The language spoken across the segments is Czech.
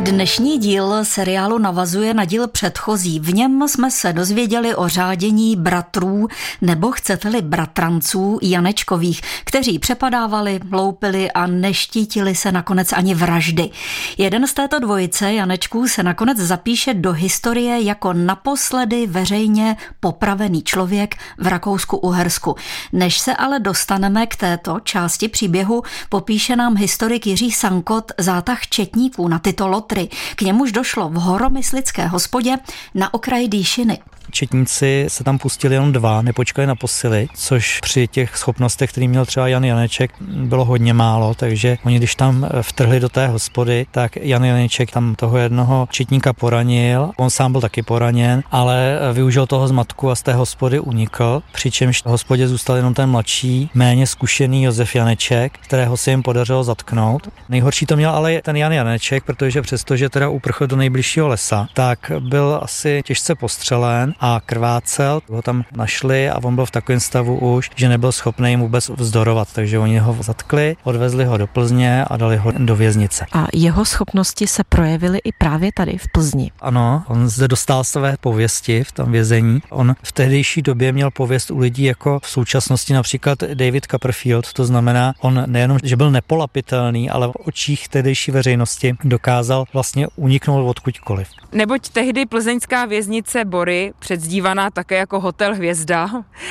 Dnešní díl seriálu navazuje na díl předchozí. V něm jsme se dozvěděli o řádění bratrů, nebo chcete-li bratranců Janečkových, kteří přepadávali, loupili a neštítili se nakonec ani vraždy. Jeden z této dvojice Janečků se nakonec zapíše do historie jako naposledy veřejně popravený člověk v Rakousku-Uhersku. Než se ale dostaneme k této části příběhu, popíše nám historik Jiří Sankot zátah četníků na tyto lotry. K němuž došlo v horomyslické hospodě na okraji Dýšiny. Četníci se tam pustili jenom dva, nepočkali na posily, což při těch schopnostech, který měl třeba Jan Janeček, bylo hodně málo, takže oni když tam vtrhli do té hospody, tak Jan Janeček tam toho jednoho četníka poranil, on sám byl taky poraněn, ale využil toho zmatku a z té hospody unikl, přičemž v hospodě zůstal jenom ten mladší, méně zkušený Josef Janeček, kterého se jim podařilo zatknout. Nejhorší to měl ale ten Jan Janeček, protože přestože teda uprchl do nejbližšího lesa, tak byl asi těžce postřelen a krvácel. Ho tam našli a on byl v takovém stavu už, že nebyl schopný jim vůbec vzdorovat, takže oni ho zatkli, odvezli ho do Plzně a dali ho do věznice. A jeho schopnosti se projevily i právě tady v Plzni. Ano, on zde dostal své pověsti v tom vězení. On v tehdejší době měl pověst u lidí jako v současnosti například David Copperfield, to znamená, on nejenom, že byl nepolapitelný, ale v očích tehdejší veřejnosti dokázal vlastně uniknout odkudkoliv. Neboť tehdy plzeňská věznice Bory předzdívaná také jako hotel Hvězda,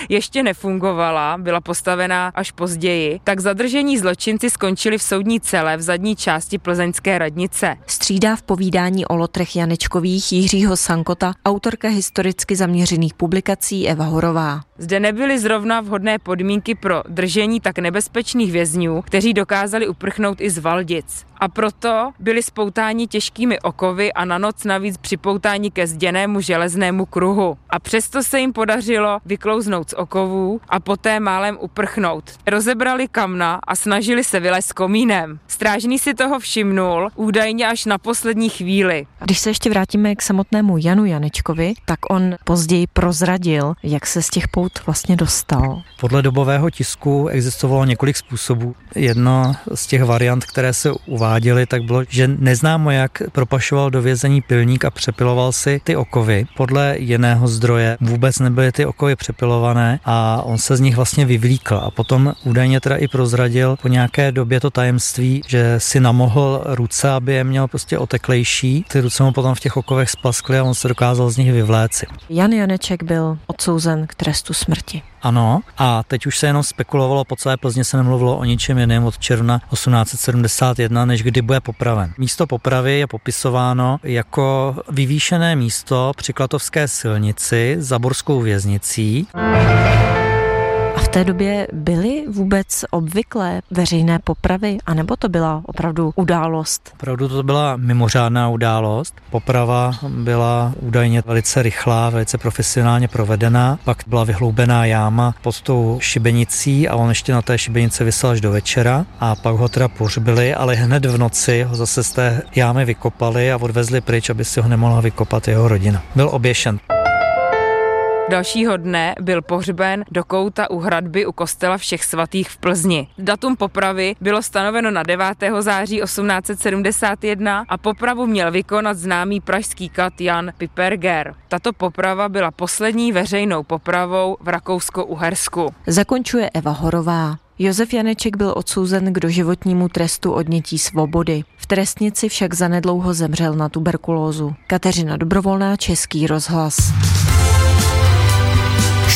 ještě nefungovala, byla postavená až později, tak zadržení zločinci skončili v soudní celé v zadní části plzeňské radnice. Střídá v povídání o lotrech Janečkových Jiřího Sankota autorka historicky zaměřených publikací Eva Horová. Zde nebyly zrovna vhodné podmínky pro držení tak nebezpečných vězňů, kteří dokázali uprchnout i z Valdic. A proto byli spoutáni těžkými okovy a na noc navíc připoutáni ke zděnému železnému kruhu. A přesto se jim podařilo vyklouznout z okovů a poté málem uprchnout. Rozebrali kamna a snažili se vylézt komínem. Strážný si toho všimnul údajně až na poslední chvíli. Když se ještě vrátíme k samotnému Janu Janečkovi, tak on později prozradil, jak se z těch pout vlastně dostal. Podle dobového tisku existovalo několik způsobů. Jedno z těch variant, které se uváděly, tak bylo, že neznámo jak propašoval do vězení pilník a přepiloval si ty okovy. Podle jiného zdroje vůbec nebyly ty okovy přepilované a on se z nich vlastně vyvlíkl a potom údajně teda i prozradil po nějaké době to tajemství, že si namohl ruce, aby je měl prostě oteklejší. Ty ruce mu potom v těch okovech splaskly a on se dokázal z nich vyvléci. Jan Janeček byl odsouzen k trestu smrti. Ano, a teď už se jenom spekulovalo, po celé Plzně se nemluvilo o ničem jiném od června 1871, než kdy bude popraven. Místo popravy je popisováno jako vyvýšené místo při Klatovské silnici za Borskou věznicí té době byly vůbec obvyklé veřejné popravy, anebo to byla opravdu událost? Opravdu to byla mimořádná událost. Poprava byla údajně velice rychlá, velice profesionálně provedená. Pak byla vyhloubená jáma pod tou šibenicí a on ještě na té šibenici vysel až do večera a pak ho teda pohřbili, ale hned v noci ho zase z té jámy vykopali a odvezli pryč, aby si ho nemohla vykopat jeho rodina. Byl oběšen. Dalšího dne byl pohřben do kouta u hradby u kostela všech svatých v Plzni. Datum popravy bylo stanoveno na 9. září 1871 a popravu měl vykonat známý pražský kat Jan Piperger. Tato poprava byla poslední veřejnou popravou v Rakousko-Uhersku. Zakončuje Eva Horová. Josef Janeček byl odsouzen k doživotnímu trestu odnětí svobody. V trestnici však zanedlouho zemřel na tuberkulózu. Kateřina Dobrovolná, Český rozhlas.